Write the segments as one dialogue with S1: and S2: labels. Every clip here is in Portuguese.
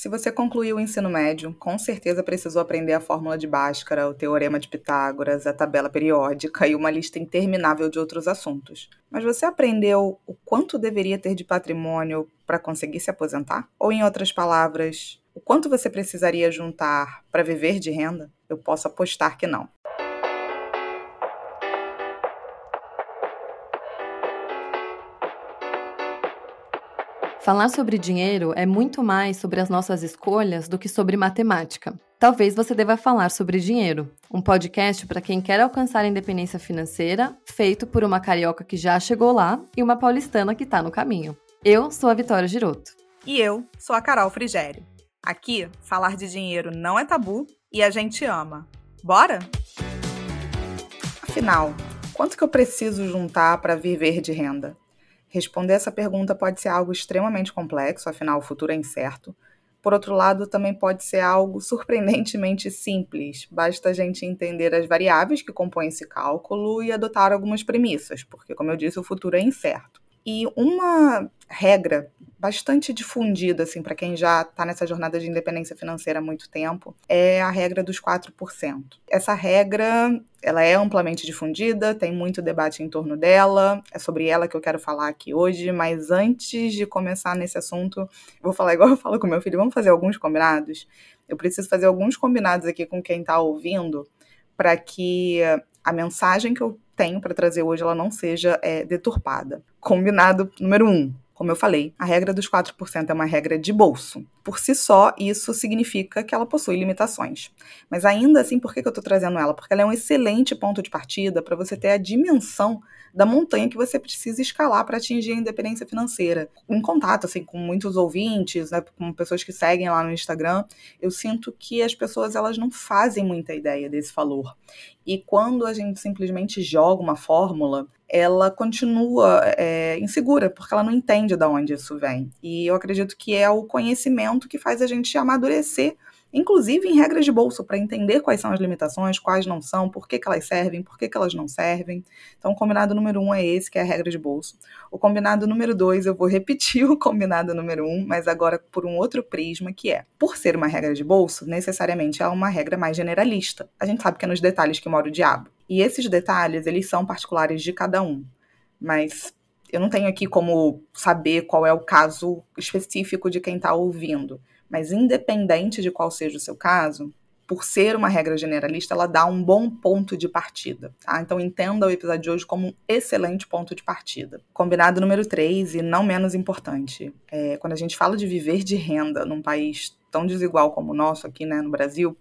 S1: Se você concluiu o ensino médio, com certeza precisou aprender a fórmula de Bhaskara, o teorema de Pitágoras, a tabela periódica e uma lista interminável de outros assuntos. Mas você aprendeu o quanto deveria ter de patrimônio para conseguir se aposentar? Ou, em outras palavras, o quanto você precisaria juntar para viver de renda? Eu posso apostar que não.
S2: Falar sobre dinheiro é muito mais sobre as nossas escolhas do que sobre matemática. Talvez você deva falar sobre dinheiro, um podcast para quem quer alcançar a independência financeira, feito por uma carioca que já chegou lá e uma paulistana que está no caminho. Eu sou a Vitória Giroto.
S1: E eu sou a Carol Frigério. Aqui, falar de dinheiro não é tabu e a gente ama. Bora? Afinal, quanto que eu preciso juntar para viver de renda? Responder essa pergunta pode ser algo extremamente complexo, afinal o futuro é incerto. Por outro lado, também pode ser algo surpreendentemente simples. Basta a gente entender as variáveis que compõem esse cálculo e adotar algumas premissas, porque, como eu disse, o futuro é incerto. E uma regra bastante difundida, assim, para quem já está nessa jornada de independência financeira há muito tempo, é a regra dos 4%. Essa regra, ela é amplamente difundida, tem muito debate em torno dela, é sobre ela que eu quero falar aqui hoje, mas antes de começar nesse assunto, vou falar igual eu falo com meu filho, vamos fazer alguns combinados? Eu preciso fazer alguns combinados aqui com quem está ouvindo, para que a mensagem que eu tenho para trazer hoje ela não seja é, deturpada. Combinado número um. Como eu falei, a regra dos 4% é uma regra de bolso. Por si só, isso significa que ela possui limitações. Mas ainda assim, por que eu estou trazendo ela? Porque ela é um excelente ponto de partida para você ter a dimensão da montanha que você precisa escalar para atingir a independência financeira. Em contato assim com muitos ouvintes, né, com pessoas que seguem lá no Instagram, eu sinto que as pessoas elas não fazem muita ideia desse valor. E quando a gente simplesmente joga uma fórmula, ela continua é, insegura, porque ela não entende de onde isso vem. E eu acredito que é o conhecimento que faz a gente amadurecer inclusive em regras de bolso, para entender quais são as limitações, quais não são, por que, que elas servem, por que, que elas não servem. Então, o combinado número um é esse, que é a regra de bolso. O combinado número dois, eu vou repetir o combinado número um, mas agora por um outro prisma, que é, por ser uma regra de bolso, necessariamente é uma regra mais generalista. A gente sabe que é nos detalhes que mora o diabo. E esses detalhes, eles são particulares de cada um. Mas eu não tenho aqui como saber qual é o caso específico de quem está ouvindo. Mas independente de qual seja o seu caso, por ser uma regra generalista, ela dá um bom ponto de partida. Tá? Então entenda o episódio de hoje como um excelente ponto de partida. Combinado número 3, e não menos importante, é, quando a gente fala de viver de renda num país tão desigual como o nosso aqui né, no Brasil,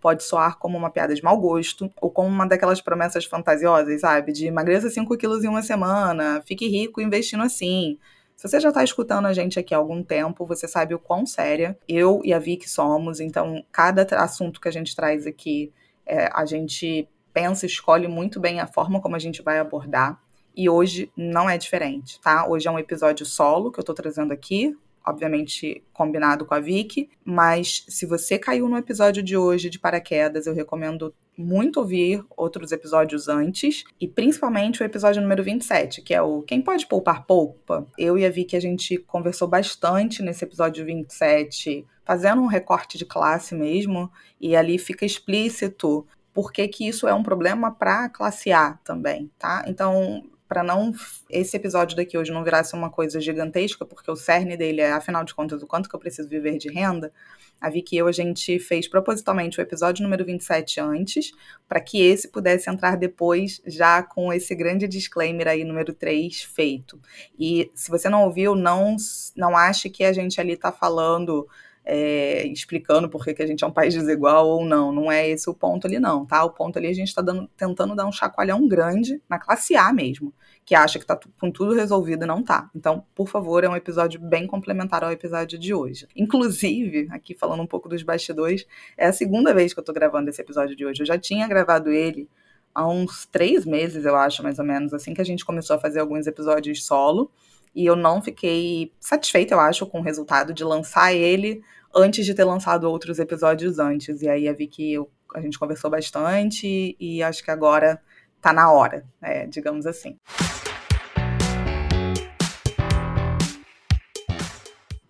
S1: pode soar como uma piada de mau gosto ou como uma daquelas promessas fantasiosas, sabe? De emagreça 5 quilos em uma semana, fique rico investindo assim. Se você já está escutando a gente aqui há algum tempo, você sabe o quão séria eu e a Vicky somos. Então, cada assunto que a gente traz aqui, é, a gente pensa, escolhe muito bem a forma como a gente vai abordar. E hoje não é diferente, tá? Hoje é um episódio solo que eu tô trazendo aqui, obviamente combinado com a Vicky, mas se você caiu no episódio de hoje de paraquedas, eu recomendo muito ouvir outros episódios antes, e principalmente o episódio número 27, que é o Quem Pode Poupar Poupa. Eu e a Vicky, a gente conversou bastante nesse episódio 27, fazendo um recorte de classe mesmo, e ali fica explícito por que, que isso é um problema para classe A também, tá? Então, para não esse episódio daqui hoje não virasse uma coisa gigantesca, porque o cerne dele é, afinal de contas, o quanto que eu preciso viver de renda, a Vicky e eu, a gente fez propositalmente o episódio número 27 antes, para que esse pudesse entrar depois, já com esse grande disclaimer aí, número 3, feito. E se você não ouviu, não, não ache que a gente ali está falando é, explicando por que, a gente é um país desigual ou não. Não é esse o ponto ali, não, tá? O ponto ali a gente está tentando dar um chacoalhão grande na classe A mesmo, que acha que tá com tudo resolvido e não tá. Então, por favor, é um episódio bem complementar ao episódio de hoje. Inclusive, aqui falando um pouco dos bastidores, é a segunda vez que eu tô gravando esse episódio de hoje. Eu já tinha gravado ele há uns três meses, eu acho, mais ou menos, assim que a gente começou a fazer alguns episódios solo e eu não fiquei satisfeita, eu acho, com o resultado de lançar ele antes de ter lançado outros episódios antes. E aí eu vi que eu, a gente conversou bastante e acho que agora tá na hora, é, digamos assim.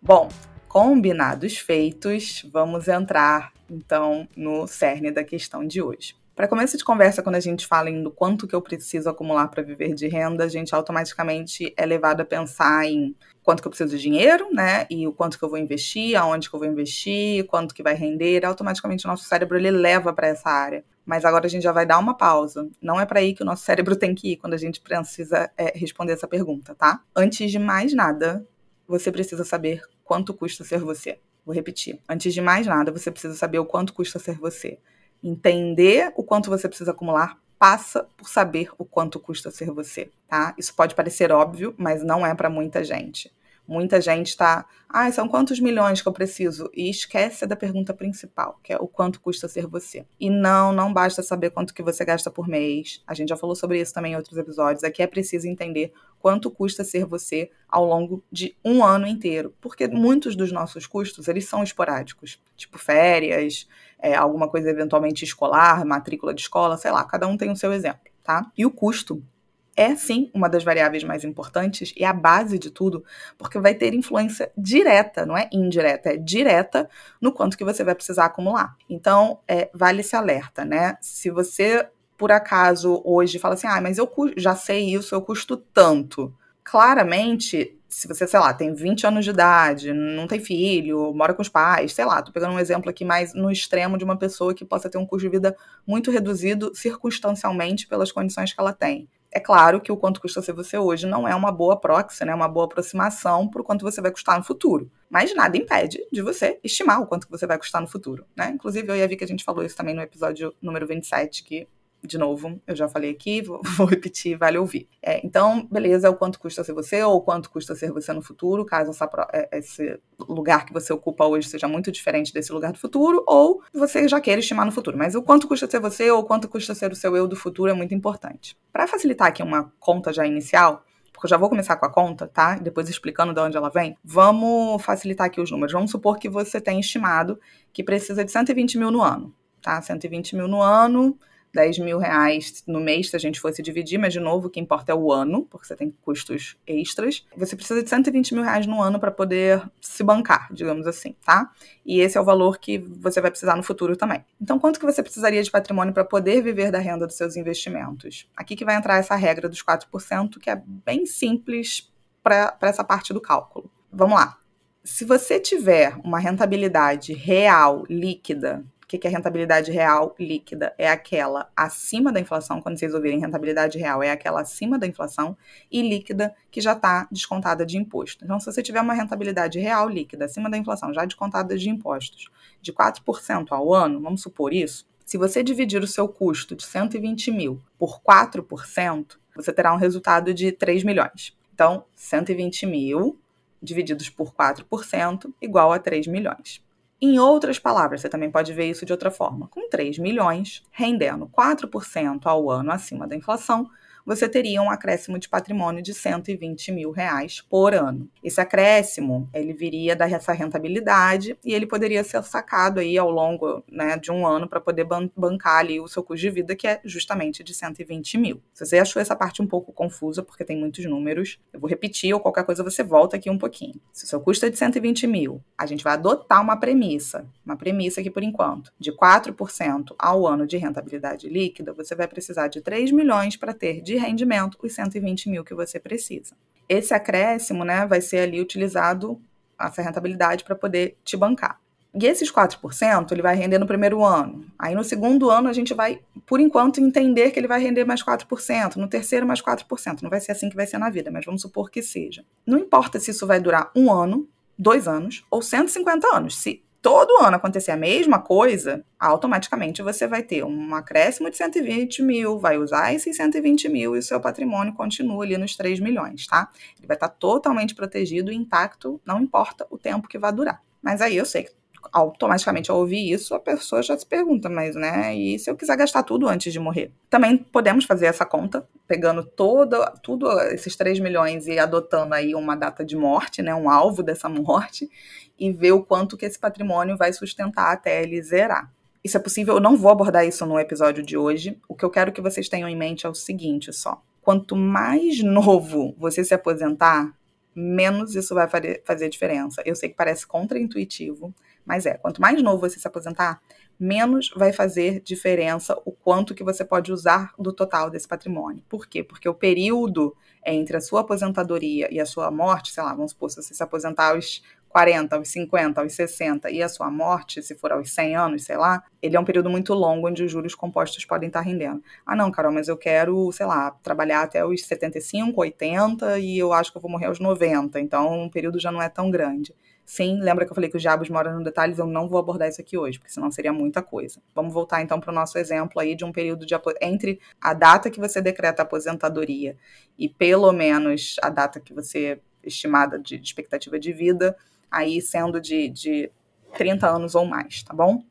S1: Bom, Combinados feitos, vamos entrar então no cerne da questão de hoje. Para começo de conversa, quando a gente fala em do quanto que eu preciso acumular para viver de renda, a gente automaticamente é levado a pensar em quanto que eu preciso de dinheiro, né? E o quanto que eu vou investir, aonde que eu vou investir, quanto que vai render. Automaticamente o nosso cérebro ele leva para essa área. Mas agora a gente já vai dar uma pausa. Não é para aí que o nosso cérebro tem que ir quando a gente precisa é, responder essa pergunta, tá? Antes de mais nada, você precisa saber quanto custa ser você. Vou repetir. Antes de mais nada, você precisa saber o quanto custa ser você. Entender o quanto você precisa acumular passa por saber o quanto custa ser você, tá? Isso pode parecer óbvio, mas não é para muita gente. Muita gente está, ah, são quantos milhões que eu preciso? E esquece da pergunta principal, que é o quanto custa ser você. E não, não basta saber quanto que você gasta por mês. A gente já falou sobre isso também em outros episódios. Aqui é preciso entender quanto custa ser você ao longo de um ano inteiro. Porque muitos dos nossos custos, eles são esporádicos. Tipo férias, é, alguma coisa eventualmente escolar, matrícula de escola, sei lá. Cada um tem o seu exemplo, tá? E o custo é sim uma das variáveis mais importantes e a base de tudo, porque vai ter influência direta, não é indireta, é direta no quanto que você vai precisar acumular. Então, é, vale esse alerta, né? Se você, por acaso, hoje fala assim, ah, mas eu já sei isso, eu custo tanto. Claramente, se você, sei lá, tem 20 anos de idade, não tem filho, mora com os pais, sei lá, tô pegando um exemplo aqui mais no extremo de uma pessoa que possa ter um custo de vida muito reduzido circunstancialmente pelas condições que ela tem. É claro que o quanto custa ser você hoje não é uma boa proxy, né? uma boa aproximação para o quanto você vai custar no futuro. Mas nada impede de você estimar o quanto você vai custar no futuro. Né? Inclusive, eu e a que a gente falou isso também no episódio número 27, que de novo, eu já falei aqui, vou, repetir, vale ouvir. É, então, beleza, é o quanto custa ser você ou quanto custa ser você no futuro, caso essa, é, esse lugar que você ocupa hoje seja muito diferente desse lugar do futuro, ou você já queira estimar no futuro. Mas o quanto custa ser você ou quanto custa ser o seu eu do futuro é muito importante. Para facilitar aqui uma conta já inicial, porque eu já vou começar com a conta, tá? Depois explicando de onde ela vem. Vamos facilitar aqui os números. Vamos supor que você tem estimado que precisa de 120 mil no ano, tá? 120 mil no ano 10 mil reais no mês se a gente fosse dividir, mas de novo o que importa é o ano, porque você tem custos extras. Você precisa de 120 mil reais no ano para poder se bancar, digamos assim, tá? E esse é o valor que você vai precisar no futuro também. Então, quanto que você precisaria de patrimônio para poder viver da renda dos seus investimentos? Aqui que vai entrar essa regra dos 4%, que é bem simples para essa parte do cálculo. Vamos lá. Se você tiver uma rentabilidade real, líquida, que, que é rentabilidade real líquida? É aquela acima da inflação, quando vocês ouvirem rentabilidade real, é aquela acima da inflação, e líquida que já está descontada de imposto. Então, se você tiver uma rentabilidade real líquida acima da inflação, já descontada de impostos, de 4% ao ano, vamos supor isso, se você dividir o seu custo de 120 mil por 4%, você terá um resultado de 3 milhões. Então, 120 mil divididos por 4% igual a 3 milhões. Em outras palavras, você também pode ver isso de outra forma. Com 3 milhões, rendendo 4% ao ano acima da inflação, você teria um acréscimo de patrimônio de 120 mil reais por ano. Esse acréscimo, ele viria dessa rentabilidade e ele poderia ser sacado aí ao longo né, de um ano para poder bancar ali o seu custo de vida, que é justamente de 120 mil. Se você achou essa parte um pouco confusa, porque tem muitos números, eu vou repetir ou qualquer coisa você volta aqui um pouquinho. Se o seu custo é de 120 mil, a gente vai adotar uma premissa, uma premissa aqui por enquanto, de 4% ao ano de rentabilidade líquida, você vai precisar de 3 milhões para ter de rendimento os 120 mil que você precisa. Esse acréscimo né, vai ser ali utilizado, essa rentabilidade, para poder te bancar. E esses 4% ele vai render no primeiro ano. Aí no segundo ano a gente vai, por enquanto, entender que ele vai render mais 4%, no terceiro mais 4%. Não vai ser assim que vai ser na vida, mas vamos supor que seja. Não importa se isso vai durar um ano, dois anos ou 150 anos. Se todo ano acontecer a mesma coisa, automaticamente você vai ter um acréscimo de 120 mil, vai usar esses 120 mil e o seu patrimônio continua ali nos 3 milhões, tá? Ele vai estar totalmente protegido e intacto, não importa o tempo que vai durar. Mas aí eu sei que automaticamente ao ouvir isso, a pessoa já se pergunta, mas né, e se eu quiser gastar tudo antes de morrer? Também podemos fazer essa conta, pegando todo, tudo esses 3 milhões e adotando aí uma data de morte, né, um alvo dessa morte, e ver o quanto que esse patrimônio vai sustentar até ele zerar. Isso é possível, eu não vou abordar isso no episódio de hoje. O que eu quero que vocês tenham em mente é o seguinte só. Quanto mais novo você se aposentar, menos isso vai fazer diferença. Eu sei que parece contraintuitivo, mas é. Quanto mais novo você se aposentar, menos vai fazer diferença o quanto que você pode usar do total desse patrimônio. Por quê? Porque o período entre a sua aposentadoria e a sua morte, sei lá, vamos supor, se você se aposentar aos 40, aos 50, aos 60 e a sua morte, se for aos 100 anos, sei lá, ele é um período muito longo onde os juros compostos podem estar rendendo. Ah, não, Carol, mas eu quero, sei lá, trabalhar até os 75, 80 e eu acho que eu vou morrer aos 90, então o período já não é tão grande. Sim, lembra que eu falei que os diabos moram nos detalhes? Eu não vou abordar isso aqui hoje, porque senão seria muita coisa. Vamos voltar então para o nosso exemplo aí de um período de entre a data que você decreta a aposentadoria e pelo menos a data que você estimada de, de expectativa de vida, aí sendo de, de 30 anos ou mais, tá bom?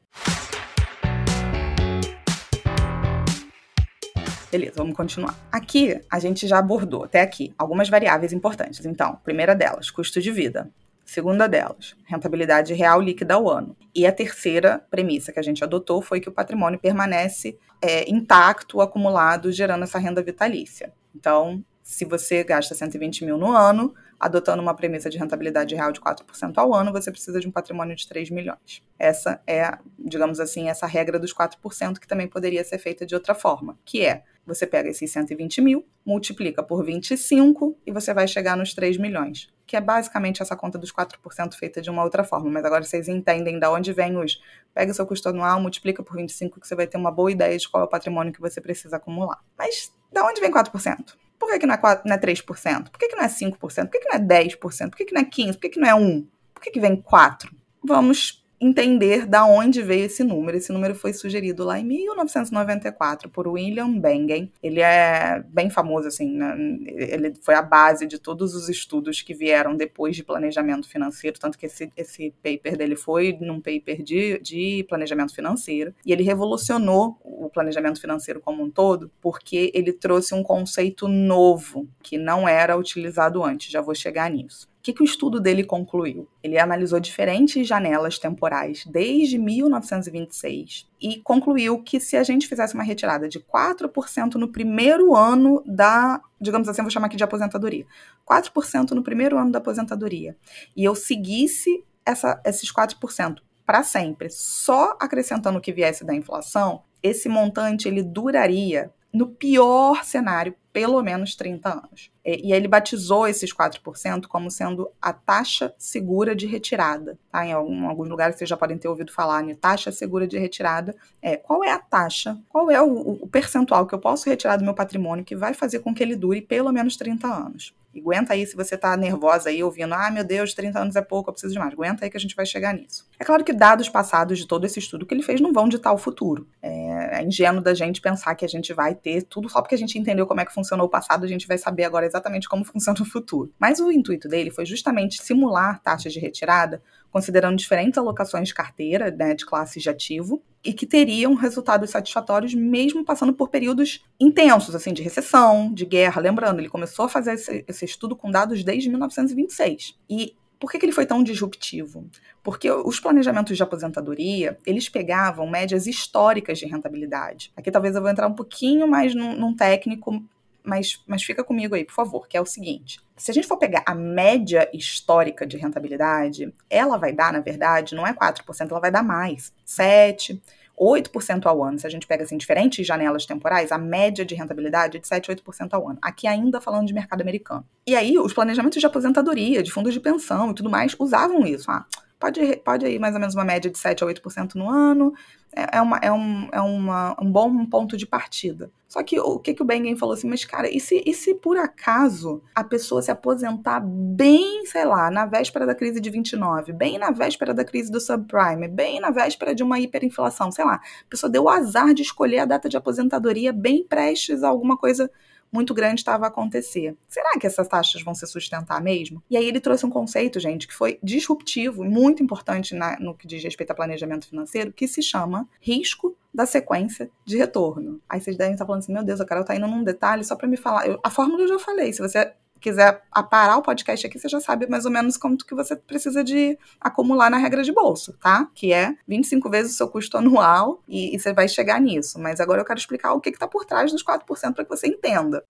S1: Beleza, vamos continuar. Aqui a gente já abordou até aqui algumas variáveis importantes. Então, primeira delas, custo de vida. Segunda delas, rentabilidade real líquida ao ano. E a terceira premissa que a gente adotou foi que o patrimônio permanece é, intacto, acumulado, gerando essa renda vitalícia. Então, se você gasta 120 mil no ano, adotando uma premissa de rentabilidade real de 4% ao ano, você precisa de um patrimônio de 3 milhões. Essa é, digamos assim, essa regra dos 4% que também poderia ser feita de outra forma, que é você pega esses 120 mil, multiplica por 25 e você vai chegar nos 3 milhões, que é basicamente essa conta dos 4% feita de uma outra forma. Mas agora vocês entendem de onde vem os. Pega o seu custo anual, multiplica por 25, que você vai ter uma boa ideia de qual é o patrimônio que você precisa acumular. Mas da onde vem 4%? Por que, que não, é 4, não é 3%? Por que, que não é 5%? Por que, que não é 10%? Por que, que não é 15%? Por que, que não é 1%? Por que, que vem 4%? Vamos entender da onde veio esse número. Esse número foi sugerido lá em 1994 por William Bengen. Ele é bem famoso, assim, né? ele foi a base de todos os estudos que vieram depois de planejamento financeiro, tanto que esse, esse paper dele foi num paper de, de planejamento financeiro, e ele revolucionou o planejamento financeiro como um todo, porque ele trouxe um conceito novo que não era utilizado antes, já vou chegar nisso. O que, que o estudo dele concluiu? Ele analisou diferentes janelas temporais desde 1926 e concluiu que se a gente fizesse uma retirada de 4% no primeiro ano da, digamos assim, vou chamar aqui de aposentadoria, 4% no primeiro ano da aposentadoria, e eu seguisse essa, esses 4% para sempre, só acrescentando o que viesse da inflação, esse montante ele duraria no pior cenário, pelo menos 30 anos. E, ele batizou esses 4% como sendo a taxa segura de retirada. Tá? Em algum, alguns lugares vocês já podem ter ouvido falar em taxa segura de retirada. É, qual é a taxa, qual é o, o percentual que eu posso retirar do meu patrimônio que vai fazer com que ele dure pelo menos 30 anos? E aguenta aí se você tá nervosa aí ouvindo, ah, meu Deus, 30 anos é pouco, eu preciso de mais. Aguenta aí que a gente vai chegar nisso. É claro que dados passados de todo esse estudo que ele fez não vão ditar o futuro. É, é ingênuo da gente pensar que a gente vai ter tudo só porque a gente entendeu como é que funcionou o passado, a gente vai saber agora exatamente como funciona o futuro. Mas o intuito dele foi justamente simular taxas de retirada, considerando diferentes alocações de carteira, né, de classes de ativo, e que teriam resultados satisfatórios mesmo passando por períodos intensos, assim, de recessão, de guerra. Lembrando, ele começou a fazer esse, esse estudo com dados desde 1926. E por que, que, ele foi tão disruptivo? Porque os planejamentos de aposentadoria, eles pegavam médias históricas de rentabilidade. Aqui talvez eu vou entrar um pouquinho mais num, num técnico mas, mas fica comigo aí, por favor, que é o seguinte: se a gente for pegar a média histórica de rentabilidade, ela vai dar, na verdade, não é 4%, ela vai dar mais. 7%. 8% ao ano. Se a gente pega assim, diferentes janelas temporais, a média de rentabilidade é de 7, 8% ao ano. Aqui ainda falando de mercado americano. E aí, os planejamentos de aposentadoria, de fundos de pensão e tudo mais, usavam isso. Ah, pode, pode ir mais ou menos uma média de 7 a 8% no ano, é, é, uma, é, um, é uma, um bom ponto de partida. Só que o que, que o Bengen falou assim, mas cara, e se, e se por acaso a pessoa se aposentar bem, sei lá, na véspera da crise de 29, bem na véspera da crise do subprime, bem na véspera de uma hiperinflação, sei lá, a pessoa deu o azar de escolher a data de aposentadoria bem prestes a alguma coisa muito grande estava a acontecer. Será que essas taxas vão se sustentar mesmo? E aí ele trouxe um conceito, gente, que foi disruptivo e muito importante na, no que diz respeito a planejamento financeiro, que se chama risco da sequência de retorno. Aí vocês devem estar falando assim, meu Deus, a Carol tá indo num detalhe só para me falar. Eu, a fórmula eu já falei, se você quiser parar o podcast aqui, você já sabe mais ou menos quanto que você precisa de acumular na regra de bolso, tá? Que é 25 vezes o seu custo anual e, e você vai chegar nisso. Mas agora eu quero explicar o que está por trás dos 4% para que você entenda.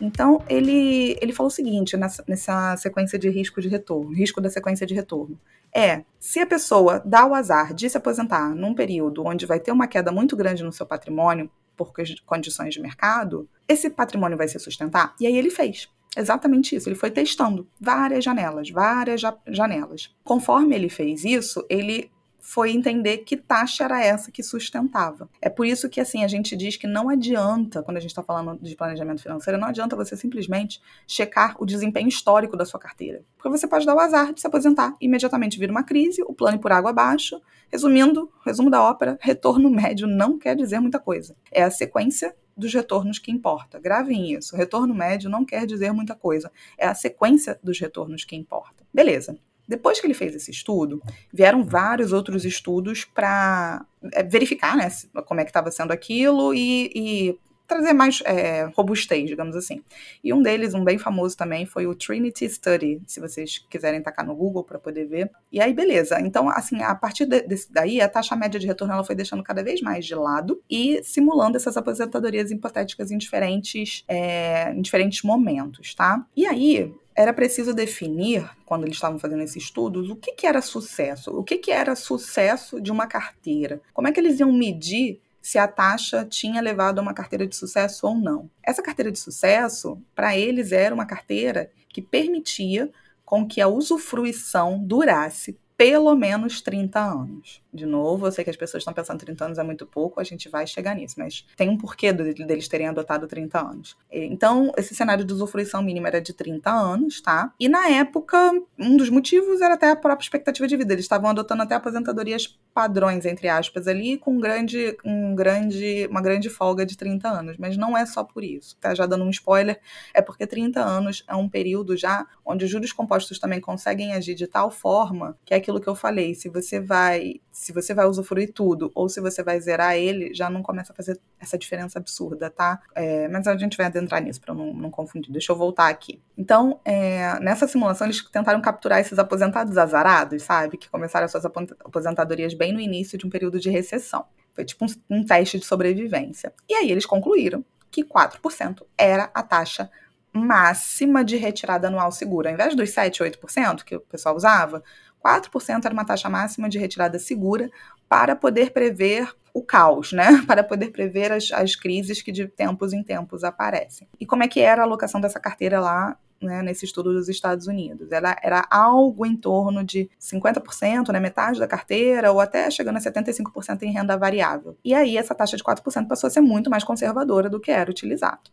S1: Então, ele, ele falou o seguinte nessa, nessa sequência de risco de retorno, risco da sequência de retorno. É, se a pessoa dá o azar de se aposentar num período onde vai ter uma queda muito grande no seu patrimônio, por condições de mercado, esse patrimônio vai se sustentar? E aí ele fez. Exatamente isso. Ele foi testando várias janelas, várias ja janelas. Conforme ele fez isso, ele foi entender que taxa era essa que sustentava. É por isso que assim a gente diz que não adianta, quando a gente está falando de planejamento financeiro, não adianta você simplesmente checar o desempenho histórico da sua carteira. Porque você pode dar o azar de se aposentar imediatamente vir uma crise, o plano por água abaixo. Resumindo, resumo da ópera, retorno médio não quer dizer muita coisa. É a sequência dos retornos que importa. Gravem isso. Retorno médio não quer dizer muita coisa. É a sequência dos retornos que importa. Beleza. Depois que ele fez esse estudo, vieram vários outros estudos para é, verificar né, como é que estava sendo aquilo e, e trazer mais é, robustez, digamos assim. E um deles, um bem famoso também, foi o Trinity Study, se vocês quiserem tacar no Google para poder ver. E aí, beleza. Então, assim, a partir de, desse daí, a taxa média de retorno ela foi deixando cada vez mais de lado e simulando essas aposentadorias hipotéticas em diferentes, é, em diferentes momentos, tá? E aí, era preciso definir, quando eles estavam fazendo esses estudos, o que, que era sucesso. O que, que era sucesso de uma carteira? Como é que eles iam medir se a taxa tinha levado a uma carteira de sucesso ou não? Essa carteira de sucesso, para eles, era uma carteira que permitia com que a usufruição durasse pelo menos 30 anos. De novo, eu sei que as pessoas estão pensando 30 anos é muito pouco, a gente vai chegar nisso, mas tem um porquê deles terem adotado 30 anos. Então, esse cenário de usufruição mínima era de 30 anos, tá? E na época, um dos motivos era até a própria expectativa de vida. Eles estavam adotando até aposentadorias padrões, entre aspas, ali, com um grande, um grande, uma grande folga de 30 anos. Mas não é só por isso, tá? Já dando um spoiler, é porque 30 anos é um período já onde os juros compostos também conseguem agir de tal forma que é aquilo que eu falei, se você vai se você vai usufruir tudo ou se você vai zerar ele, já não começa a fazer essa diferença absurda, tá? É, mas a gente vai adentrar nisso para não, não confundir. Deixa eu voltar aqui. Então, é, nessa simulação, eles tentaram capturar esses aposentados azarados, sabe? Que começaram as suas aposentadorias bem no início de um período de recessão. Foi tipo um, um teste de sobrevivência. E aí eles concluíram que 4% era a taxa máxima de retirada anual segura. Ao invés dos 7, 8% que o pessoal usava, 4% era uma taxa máxima de retirada segura para poder prever o caos, né? Para poder prever as, as crises que de tempos em tempos aparecem. E como é que era a alocação dessa carteira lá né, nesse estudo dos Estados Unidos. Ela era algo em torno de 50%, né, metade da carteira, ou até chegando a 75% em renda variável. E aí essa taxa de 4% passou a ser muito mais conservadora do que era utilizado.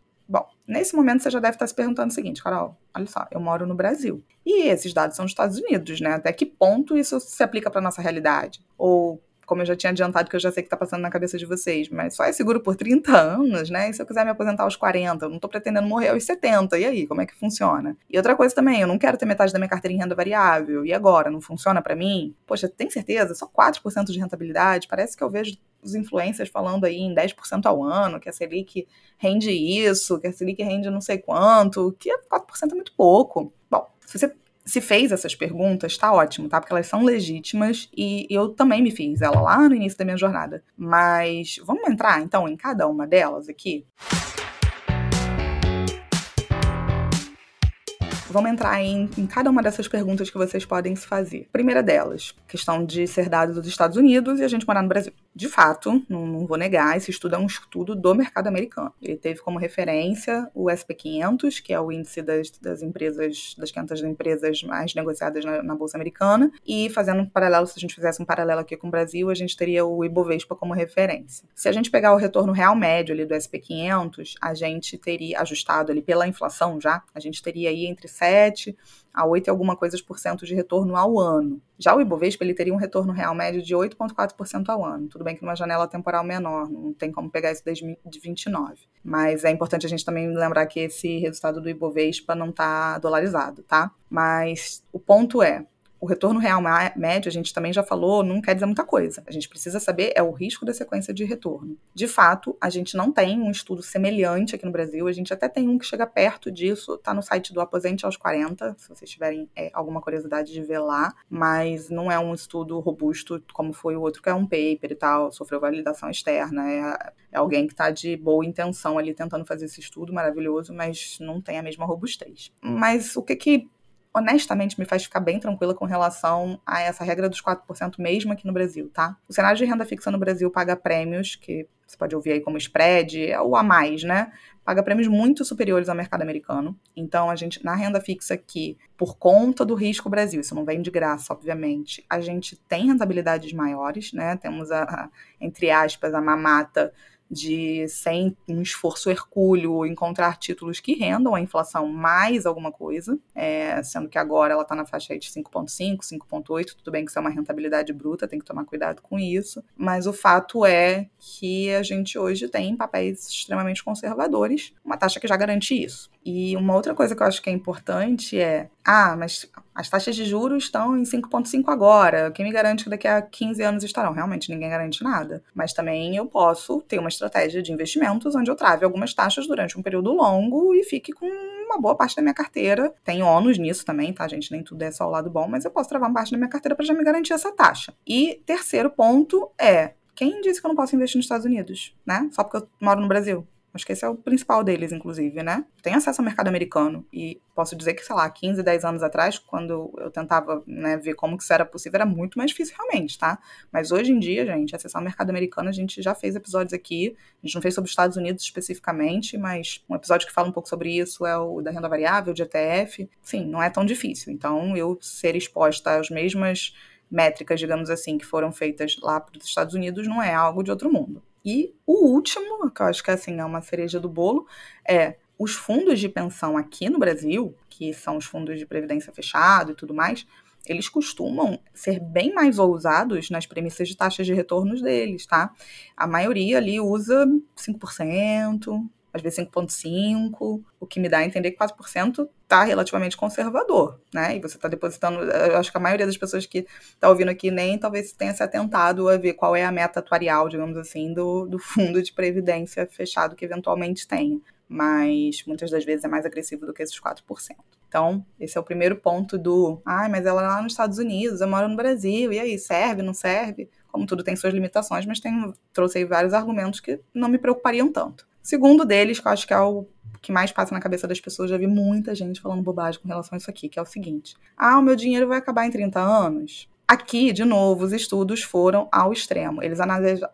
S1: Nesse momento você já deve estar se perguntando o seguinte, Carol, olha só, eu moro no Brasil. E esses dados são dos Estados Unidos, né? Até que ponto isso se aplica para nossa realidade? Ou como eu já tinha adiantado, que eu já sei que está passando na cabeça de vocês, mas só é seguro por 30 anos, né? E se eu quiser me aposentar aos 40, eu não estou pretendendo morrer aos 70, e aí, como é que funciona? E outra coisa também, eu não quero ter metade da minha carteira em renda variável, e agora, não funciona para mim? Poxa, tem certeza? Só 4% de rentabilidade? Parece que eu vejo os influencers falando aí em 10% ao ano, que a Selic rende isso, que a Selic rende não sei quanto, que 4% é muito pouco. Bom, se você se fez essas perguntas, tá ótimo, tá? Porque elas são legítimas e eu também me fiz ela lá no início da minha jornada. Mas vamos entrar então em cada uma delas aqui? Vamos entrar em, em, cada uma dessas perguntas que vocês podem se fazer. Primeira delas, questão de ser dado dos Estados Unidos e a gente morar no Brasil. De fato, não, não, vou negar, esse estudo é um estudo do mercado americano. Ele teve como referência o SP500, que é o índice das, das empresas, das 500 empresas mais negociadas na, na, Bolsa Americana, e fazendo um paralelo, se a gente fizesse um paralelo aqui com o Brasil, a gente teria o Ibovespa como referência. Se a gente pegar o retorno real médio ali do SP500, a gente teria, ajustado ali pela inflação já, a gente teria aí entre 7 a 8 e alguma coisa por cento de retorno ao ano. Já o Ibovespa ele teria um retorno real médio de 8,4% ao ano. Tudo bem que numa janela temporal menor, não tem como pegar isso desde 29. Mas é importante a gente também lembrar que esse resultado do Ibovespa não está dolarizado, tá? Mas o ponto é, o retorno real médio, a gente também já falou, não quer dizer muita coisa. A gente precisa saber é o risco da sequência de retorno. De fato, a gente não tem um estudo semelhante aqui no Brasil, a gente até tem um que chega perto disso, tá no site do Aposente aos 40, se vocês tiverem é, alguma curiosidade de ver lá, mas não é um estudo robusto como foi o outro, que é um paper e tal, sofreu validação externa, é, é alguém que está de boa intenção ali tentando fazer esse estudo maravilhoso, mas não tem a mesma robustez. Mas o que que honestamente me faz ficar bem tranquila com relação a essa regra dos 4% mesmo aqui no Brasil, tá? O cenário de renda fixa no Brasil paga prêmios, que você pode ouvir aí como spread, ou a mais, né? Paga prêmios muito superiores ao mercado americano. Então, a gente, na renda fixa aqui, por conta do risco Brasil, isso não vem de graça, obviamente, a gente tem rentabilidades maiores, né? Temos a, a entre aspas, a mamata de sem um esforço hercúleo encontrar títulos que rendam a inflação mais alguma coisa, é, sendo que agora ela está na faixa de 5,5, 5,8, tudo bem que isso é uma rentabilidade bruta, tem que tomar cuidado com isso, mas o fato é que a gente hoje tem papéis extremamente conservadores, uma taxa que já garante isso. E uma outra coisa que eu acho que é importante é: ah, mas as taxas de juros estão em 5,5 agora. Quem me garante que daqui a 15 anos estarão? Realmente ninguém garante nada. Mas também eu posso ter uma estratégia de investimentos onde eu trave algumas taxas durante um período longo e fique com uma boa parte da minha carteira. Tem ônus nisso também, tá, gente? Nem tudo é só o lado bom, mas eu posso travar uma parte da minha carteira para já me garantir essa taxa. E terceiro ponto é quem disse que eu não posso investir nos Estados Unidos, né? Só porque eu moro no Brasil. Acho que esse é o principal deles, inclusive, né? Tem acesso ao mercado americano. E posso dizer que, sei lá, 15, 10 anos atrás, quando eu tentava né, ver como que isso era possível, era muito mais difícil realmente, tá? Mas hoje em dia, gente, acessar o mercado americano, a gente já fez episódios aqui. A gente não fez sobre os Estados Unidos especificamente, mas um episódio que fala um pouco sobre isso é o da renda variável, de ETF. Sim, não é tão difícil. Então, eu ser exposta às mesmas métricas, digamos assim, que foram feitas lá para os Estados Unidos não é algo de outro mundo. E o último, que eu acho que assim é uma cereja do bolo, é os fundos de pensão aqui no Brasil, que são os fundos de previdência fechado e tudo mais, eles costumam ser bem mais ousados nas premissas de taxas de retornos deles, tá? A maioria ali usa 5%, às vezes 5,5%, o que me dá a entender que 4% está relativamente conservador, né? E você está depositando. Eu acho que a maioria das pessoas que está ouvindo aqui nem talvez tenha se atentado a ver qual é a meta atuarial, digamos assim, do, do fundo de previdência fechado que eventualmente tenha. Mas muitas das vezes é mais agressivo do que esses 4%. Então, esse é o primeiro ponto do. Ai, ah, mas ela é lá nos Estados Unidos, eu moro no Brasil, e aí, serve, não serve? Como tudo tem suas limitações, mas tem, trouxe aí vários argumentos que não me preocupariam tanto. Segundo deles, que eu acho que é o que mais passa na cabeça das pessoas, já vi muita gente falando bobagem com relação a isso aqui, que é o seguinte: ah, o meu dinheiro vai acabar em 30 anos. Aqui, de novo, os estudos foram ao extremo. Eles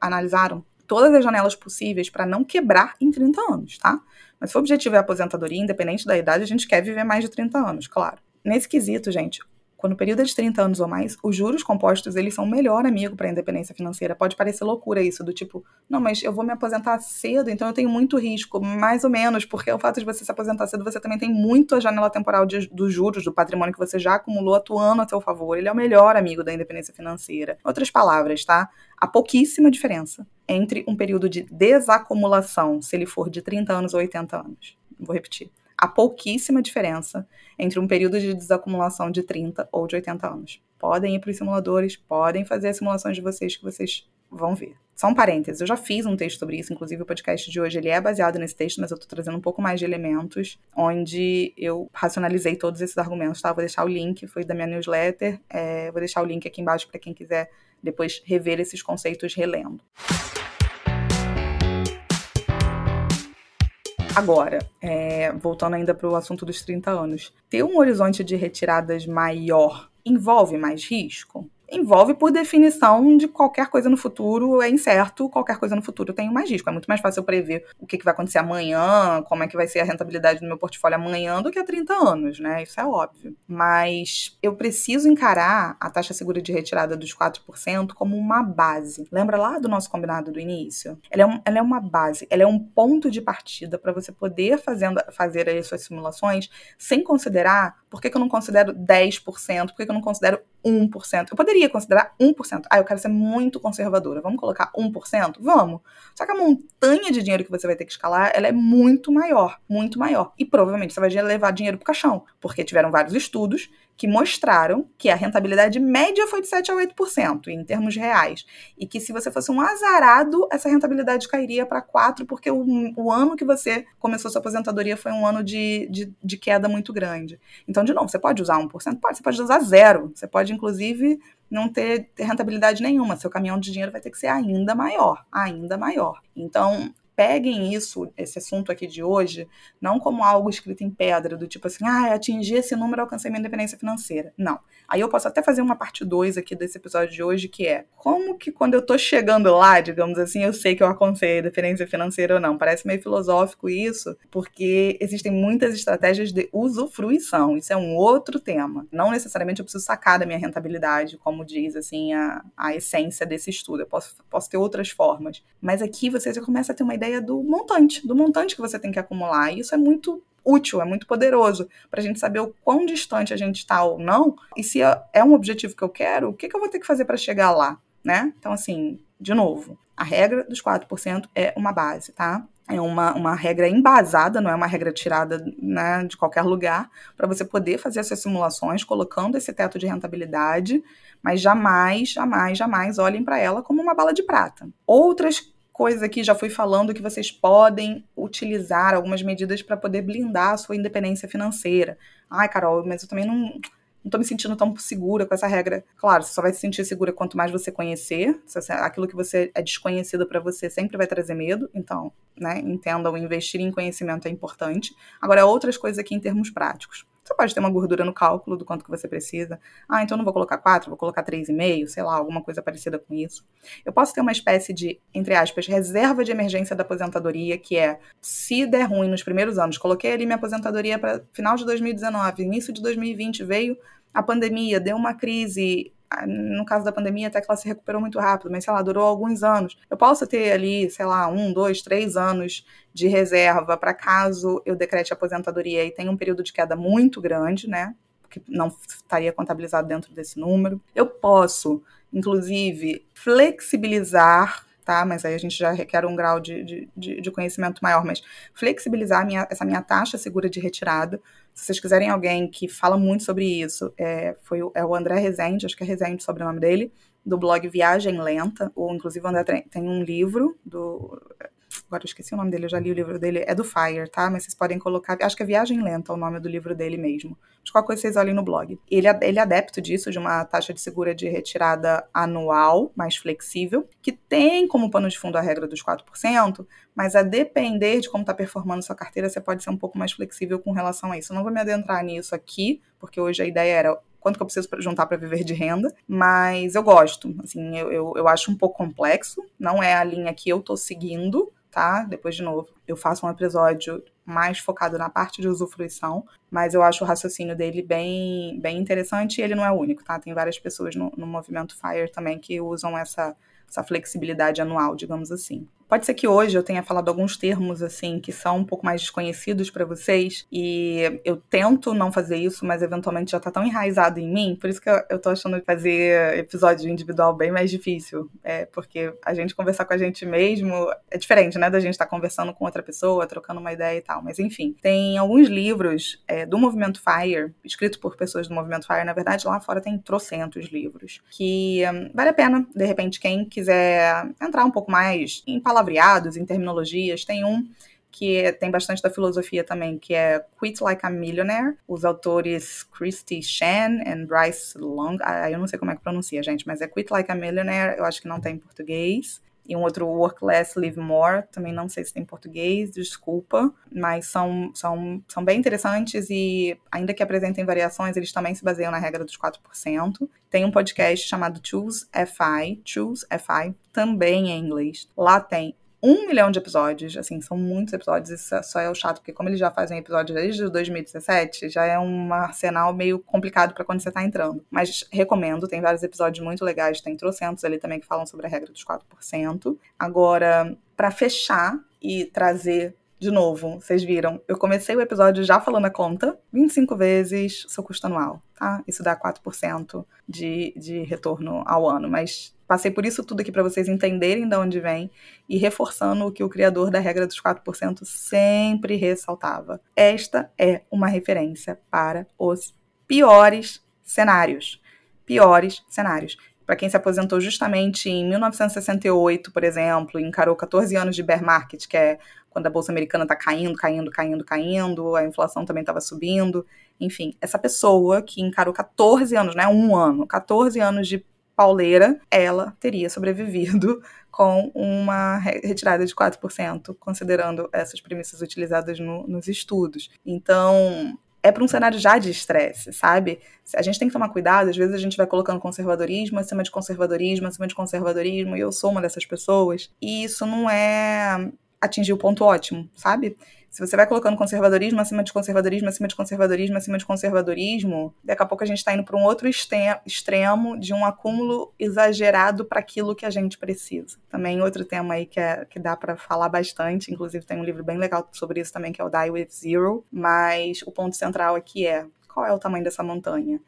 S1: analisaram todas as janelas possíveis para não quebrar em 30 anos, tá? Mas se o objetivo é aposentadoria, independente da idade, a gente quer viver mais de 30 anos, claro. Nesse quesito, gente, quando o período é de 30 anos ou mais, os juros compostos, eles são o melhor amigo para a independência financeira. Pode parecer loucura isso, do tipo, não, mas eu vou me aposentar cedo, então eu tenho muito risco, mais ou menos, porque o fato de você se aposentar cedo, você também tem muito a janela temporal de, dos juros, do patrimônio que você já acumulou atuando a seu favor. Ele é o melhor amigo da independência financeira. Outras palavras, tá? Há pouquíssima diferença entre um período de desacumulação, se ele for de 30 anos ou 80 anos. Vou repetir há pouquíssima diferença entre um período de desacumulação de 30 ou de 80 anos. Podem ir para os simuladores, podem fazer as simulações de vocês que vocês vão ver. Só um parênteses, eu já fiz um texto sobre isso, inclusive o podcast de hoje ele é baseado nesse texto, mas eu estou trazendo um pouco mais de elementos, onde eu racionalizei todos esses argumentos, tá? Vou deixar o link, foi da minha newsletter, é, vou deixar o link aqui embaixo para quem quiser depois rever esses conceitos relendo. Agora, é, voltando ainda para o assunto dos 30 anos, ter um horizonte de retiradas maior envolve mais risco? Envolve, por definição, de qualquer coisa no futuro é incerto, qualquer coisa no futuro tem mais risco. É muito mais fácil prever o que, vai acontecer amanhã, como é que vai ser a rentabilidade do meu portfólio amanhã do que há 30 anos, né? Isso é óbvio. Mas eu preciso encarar a taxa segura de retirada dos 4% como uma base. Lembra lá do nosso combinado do início? Ela é, um, ela é uma base, ela é um ponto de partida para você poder fazendo, fazer as suas simulações sem considerar por que, que eu não considero 10%, por que, que eu não considero 1%. Eu poderia considerar 1%. Ah, eu quero ser muito conservadora. Vamos colocar 1%? Vamos. Só que a montanha de dinheiro que você vai ter que escalar, ela é muito maior, muito maior. E provavelmente você vai levar dinheiro pro caixão, porque tiveram vários estudos que mostraram que a rentabilidade média foi de 7 a 8% em termos reais. E que se você fosse um azarado, essa rentabilidade cairia para 4%, porque o, o, ano que você começou sua aposentadoria foi um ano de, de, de queda muito grande. Então, de novo, você pode usar 1%? Pode, você pode usar zero. Você pode, inclusive, não ter, ter rentabilidade nenhuma. Seu caminhão de dinheiro vai ter que ser ainda maior, ainda maior. Então, peguem isso, esse assunto aqui de hoje, não como algo escrito em pedra, do tipo assim, ah, atingir esse número, alcancei minha independência financeira. Não. Aí eu posso até fazer uma parte 2 aqui desse episódio de hoje, que é como que quando eu tô chegando lá, digamos assim, eu sei que eu alcancei a independência financeira ou não. Parece meio filosófico isso, porque existem muitas estratégias de usufruição. Isso é um outro tema. Não necessariamente eu preciso sacar da minha rentabilidade, como diz assim a, a essência desse estudo. Eu posso, posso ter outras formas. Mas aqui você já começa a ter uma ideia ideia do montante, do montante que você tem que acumular. E isso é muito útil, é muito poderoso para a gente saber o quão distante a gente está ou não, e se é, um objetivo que eu quero, o que, que eu vou ter que fazer para chegar lá, né? Então, assim, de novo, a regra dos 4% é uma base, tá? É uma, uma regra embasada, não é uma regra tirada né, de qualquer lugar, para você poder fazer essas simulações colocando esse teto de rentabilidade, mas jamais, jamais, jamais olhem para ela como uma bala de prata. Outras coisas aqui, já fui falando que vocês podem utilizar algumas medidas para poder blindar a sua independência financeira. Ai, Carol, mas eu também não não tô me sentindo tão segura com essa regra. Claro, você só vai se sentir segura quanto mais você conhecer. Aquilo que você é desconhecido para você sempre vai trazer medo. Então, né, entendam, investir em conhecimento é importante. Agora, outras coisas aqui em termos práticos. Você pode ter uma gordura no cálculo do quanto que você precisa. Ah, então não vou colocar 4, vou colocar 3,5, sei lá, alguma coisa parecida com isso. Eu posso ter uma espécie de, entre aspas, reserva de emergência da aposentadoria, que é, se der ruim nos primeiros anos, coloquei ali minha aposentadoria para final de 2019, início de 2020 veio a pandemia, deu uma crise no caso da pandemia, até que ela se recuperou muito rápido, mas sei lá, durou alguns anos. Eu posso ter ali, sei lá, um, dois, três anos de reserva para caso eu decrete aposentadoria e tenha um período de queda muito grande, né? Que não estaria contabilizado dentro desse número. Eu posso, inclusive, flexibilizar tá? Mas aí a gente já requer um grau de, de, de conhecimento maior, mas flexibilizar minha, essa minha taxa segura de retirada. Se vocês quiserem alguém que fala muito sobre isso, é, foi o, é o André Rezende, acho que é Rezende sobre o nome dele, do blog Viagem Lenta, ou inclusive o André tem um livro do agora eu esqueci o nome dele, eu já li o livro dele, é do Fire, tá? Mas vocês podem colocar, acho que é Viagem Lenta o nome do livro dele mesmo. De qualquer coisa vocês olhem no blog. Ele, é, ele é adepto disso, de uma taxa de segura de retirada anual, mais flexível, que tem como pano de fundo a regra dos 4%, mas a depender de como está performando sua carteira, você pode ser um pouco mais flexível com relação a isso. Eu não vou me adentrar nisso aqui, porque hoje a ideia era quanto que eu preciso juntar para viver de renda, mas eu gosto, assim, eu, eu, eu, acho um pouco complexo, não é a linha que eu tô seguindo, tá? Depois, de novo, eu faço um episódio mais focado na parte de usufruição, mas eu acho o raciocínio dele bem, bem interessante e ele não é único, tá? Tem várias pessoas no, no movimento FIRE também que usam essa, essa flexibilidade anual, digamos assim. Pode ser que hoje eu tenha falado alguns termos assim que são um pouco mais desconhecidos para vocês e eu tento não fazer isso, mas eventualmente já tá tão enraizado em mim, por isso que eu, tô achando fazer episódio individual bem mais difícil, é porque a gente conversar com a gente mesmo é diferente, né, da gente estar tá conversando com outra pessoa, trocando uma ideia e tal. Mas enfim, tem alguns livros é, do movimento Fire, escritos por pessoas do movimento Fire, na verdade lá fora tem trocentos livros que hum, vale a pena, de repente quem quiser entrar um pouco mais em palavras palavreados, em terminologias. Tem um que tem bastante da filosofia também, que é Quit Like a Millionaire, os autores Christy Shan e Bryce Long, ah, eu não sei como é que pronuncia, gente, mas é Quit Like a Millionaire, eu acho que não tem em português. E um outro Work Less, Live More, também não sei se tem em português, desculpa, mas são, são, são bem interessantes e, ainda que apresentem variações, eles também se baseiam na regra dos 4%. Tem um podcast chamado Choose FI, Choose FI, também em inglês. Lá tem um milhão de episódios, assim, são muitos episódios, isso só é o chato, porque como eles já fazem episódios desde 2017, já é um arsenal meio complicado para quando você tá entrando. Mas recomendo, tem vários episódios muito legais, tem trocentos ali também que falam sobre a regra dos 4%. Agora, para fechar e trazer de novo, vocês viram, eu comecei o episódio já falando a conta, 25 vezes seu custo anual, tá? Isso dá 4% de, de retorno ao ano, mas passei por isso tudo aqui para vocês entenderem de onde vem e reforçando o que o criador da regra dos 4% sempre ressaltava. Esta é uma referência para os piores cenários. Piores cenários. Para quem se aposentou justamente em 1968, por exemplo, e encarou 14 anos de bear market, que é quando a bolsa americana está caindo, caindo, caindo, caindo, a inflação também estava subindo. Enfim, essa pessoa que encarou 14 anos, né, um ano, 14 anos de pauleira, ela teria sobrevivido com uma retirada de 4%, considerando essas premissas utilizadas no, nos estudos. Então, é para um cenário já de estresse, sabe? A gente tem que tomar cuidado, às vezes a gente vai colocando conservadorismo acima de conservadorismo, acima de conservadorismo, e eu sou uma dessas pessoas, e isso não é atingir o ponto ótimo, sabe? Se você vai colocando conservadorismo acima de conservadorismo, acima de conservadorismo, acima de conservadorismo, daqui a pouco a gente está indo para um outro extremo de um acúmulo exagerado para aquilo que a gente precisa. Também outro tema aí que, é, que dá para falar bastante, inclusive tem um livro bem legal sobre isso também, que é o Die With Zero, mas o ponto central aqui é qual é o tamanho dessa montanha?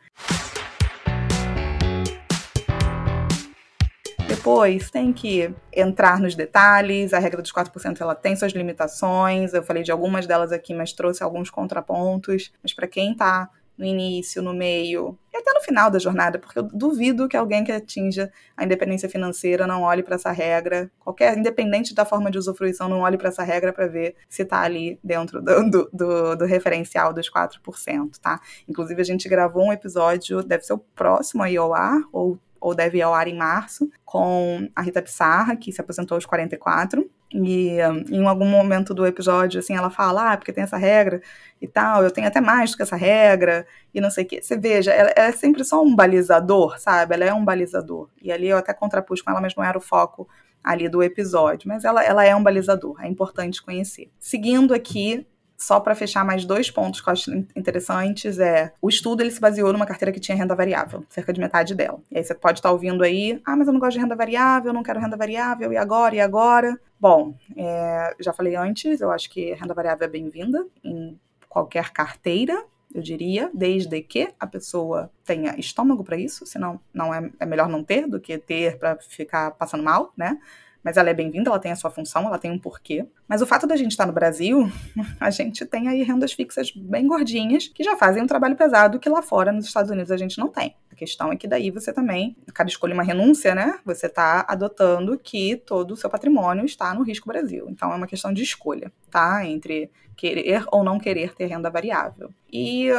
S1: Depois tem que entrar nos detalhes, a regra dos 4% ela tem suas limitações, eu falei de algumas delas aqui, mas trouxe alguns contrapontos, mas para quem está no início, no meio e até no final da jornada, porque eu duvido que alguém que atinja a independência financeira não olhe para essa regra, qualquer, independente da forma de usufruição, não olhe para essa regra para ver se está ali dentro do, do, do, referencial dos 4%, tá? Inclusive, a gente gravou um episódio, deve ser o próximo aí ao ar, ou ou deve ir ao ar em março, com a Rita Pissarra, que se aposentou aos 44. E em algum momento do episódio, assim, ela fala, ah, porque tem essa regra e tal, eu tenho até mais do que essa regra, e não sei o quê. Você veja, ela, ela é sempre só um balizador, sabe? Ela é um balizador. E ali eu até contrapus com ela, mas não era o foco ali do episódio. Mas ela, ela é um balizador, é importante conhecer. Seguindo aqui, só para fechar mais dois pontos que eu acho interessantes é o estudo ele se baseou numa carteira que tinha renda variável, cerca de metade dela. E aí você pode estar tá ouvindo aí, ah, mas eu não gosto de renda variável, eu não quero renda variável, e agora, e agora? Bom, é, já falei antes, eu acho que renda variável é bem-vinda em qualquer carteira, eu diria, desde que a pessoa tenha estômago para isso, senão não é, é melhor não ter do que ter para ficar passando mal, né? Mas ela é bem-vinda, ela tem a sua função, ela tem um porquê. Mas o fato da gente estar no Brasil, a gente tem aí rendas fixas bem gordinhas que já fazem um trabalho pesado que lá fora, nos Estados Unidos, a gente não tem. A questão é que daí você também, cada escolha uma renúncia, né? Você está adotando que todo o seu patrimônio está no risco Brasil. Então é uma questão de escolha, tá? Entre querer ou não querer ter renda variável. E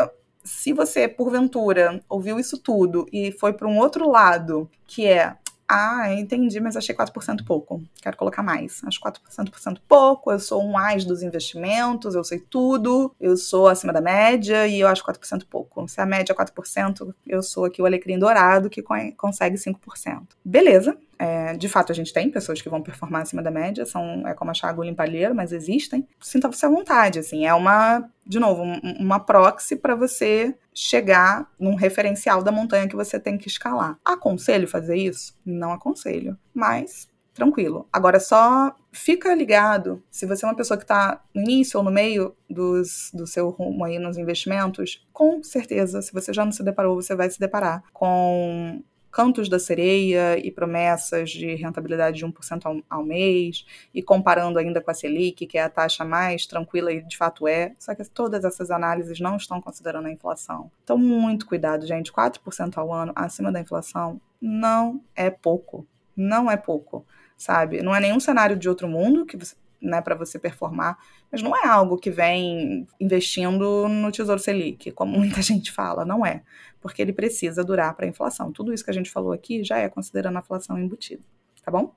S1: se você, porventura, ouviu isso tudo e foi para um outro lado, que é ah, entendi, mas achei 4% pouco. Quero colocar mais. Acho 4% pouco. Eu sou um AIS dos investimentos, eu sei tudo. Eu sou acima da média e eu acho 4% pouco. Se a média é 4%, eu sou aqui o alecrim dourado que consegue 5%. Beleza. É, de fato, a gente tem pessoas que vão performar acima da média, são, é como achar agulha em palheiro, mas existem. Sinta-se à vontade, assim, é uma, de novo, um, uma proxy para você chegar num referencial da montanha que você tem que escalar. Aconselho fazer isso? Não aconselho, mas tranquilo. Agora só fica ligado, se você é uma pessoa que está no início ou no meio dos, do seu rumo aí nos investimentos, com certeza, se você já não se deparou, você vai se deparar com cantos da sereia e promessas de rentabilidade de 1% ao, ao mês, e comparando ainda com a Selic, que é a taxa mais tranquila e de fato é, só que todas essas análises não estão considerando a inflação. Então, muito cuidado, gente. 4% ao ano acima da inflação não é pouco. Não é pouco, sabe? Não é nenhum cenário de outro mundo que você né, para você performar, mas não é algo que vem investindo no Tesouro Selic, como muita gente fala, não é, porque ele precisa durar para a inflação. Tudo isso que a gente falou aqui já é considerando a inflação embutida, tá bom?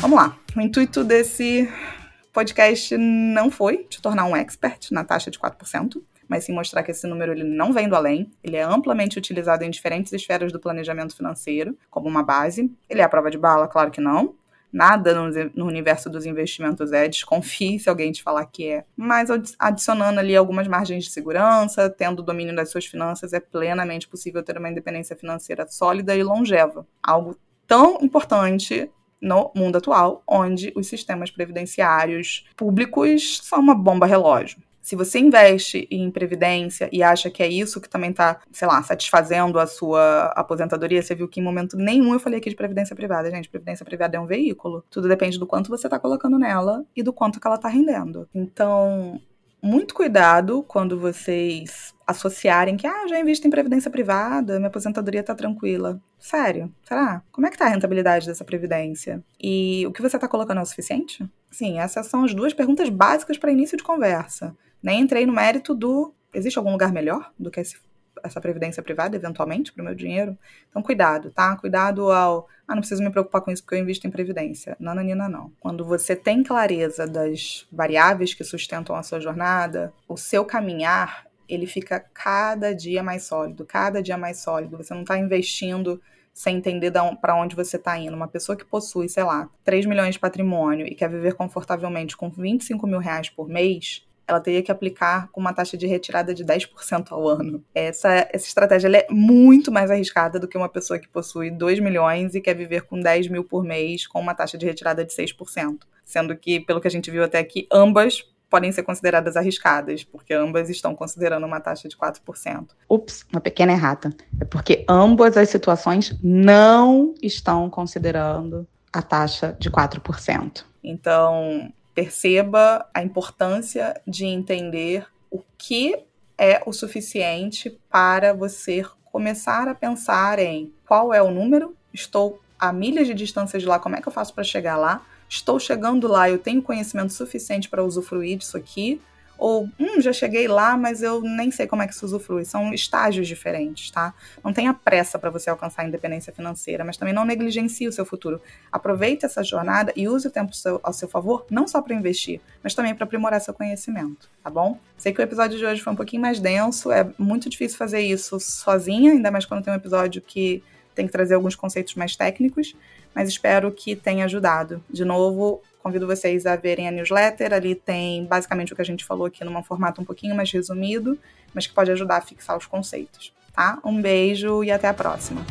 S1: Vamos lá. O intuito desse podcast não foi te tornar um expert na taxa de 4% mas sim mostrar que esse número ele não vem do além, ele é amplamente utilizado em diferentes esferas do planejamento financeiro como uma base. Ele é a prova de bala? Claro que não. Nada no, universo dos investimentos é, desconfie se alguém te falar que é. Mas adicionando ali algumas margens de segurança, tendo domínio das suas finanças, é plenamente possível ter uma independência financeira sólida e longeva. Algo tão importante no mundo atual, onde os sistemas previdenciários públicos são uma bomba relógio. Se você investe em previdência e acha que é isso que também está, sei lá, satisfazendo a sua aposentadoria, você viu que em momento nenhum eu falei aqui de previdência privada. Gente, previdência privada é um veículo. Tudo depende do quanto você está colocando nela e do quanto que ela está rendendo. Então, muito cuidado quando vocês associarem que, ah, já invisto em previdência privada, minha aposentadoria tá tranquila. Sério, será? Como é que tá a rentabilidade dessa previdência? E o que você tá colocando é o suficiente? Sim, essas são as duas perguntas básicas para início de conversa. Nem entrei no mérito do existe algum lugar melhor do que esse essa previdência privada, eventualmente, para o meu dinheiro. Então, cuidado, tá? Cuidado ao. Ah, não preciso me preocupar com isso porque eu invisto em previdência. Nananina, não. Quando você tem clareza das variáveis que sustentam a sua jornada, o seu caminhar, ele fica cada dia mais sólido, cada dia mais sólido. Você não está investindo sem entender para onde você está indo. Uma pessoa que possui, sei lá, 3 milhões de patrimônio e quer viver confortavelmente com 25 mil reais por mês, ela teria que aplicar com uma taxa de retirada de 10% ao ano. Essa, essa estratégia é muito mais arriscada do que uma pessoa que possui 2 milhões e quer viver com 10 mil por mês com uma taxa de retirada de 6%. Sendo que, pelo que a gente viu até aqui, ambas podem ser consideradas arriscadas, porque ambas estão considerando uma taxa de 4%.
S3: Ups, uma pequena errata. É porque ambas as situações não estão considerando a taxa de 4%.
S1: Então, perceba a importância de entender o que é o suficiente para você começar a pensar em qual é o número, estou a milhas de distância de lá, como é que eu faço para chegar lá? Estou chegando lá, eu tenho conhecimento suficiente para usufruir disso aqui, ou, hum, já cheguei lá, mas eu nem sei como é que se usufrui. São estágios diferentes, tá? Não tenha pressa para você alcançar a independência financeira, mas também não negligencie o seu futuro. Aproveite essa jornada e use o tempo ao seu favor, não só para investir, mas também para aprimorar seu conhecimento, tá bom? Sei que o episódio de hoje foi um pouquinho mais denso, é muito difícil fazer isso sozinha, ainda mais quando tem um episódio que tem que trazer alguns conceitos mais técnicos, mas espero que tenha ajudado. De novo, Convido vocês a verem a newsletter. Ali tem basicamente o que a gente falou aqui num formato um pouquinho mais resumido, mas que pode ajudar a fixar os conceitos. Tá? Um beijo e até a próxima.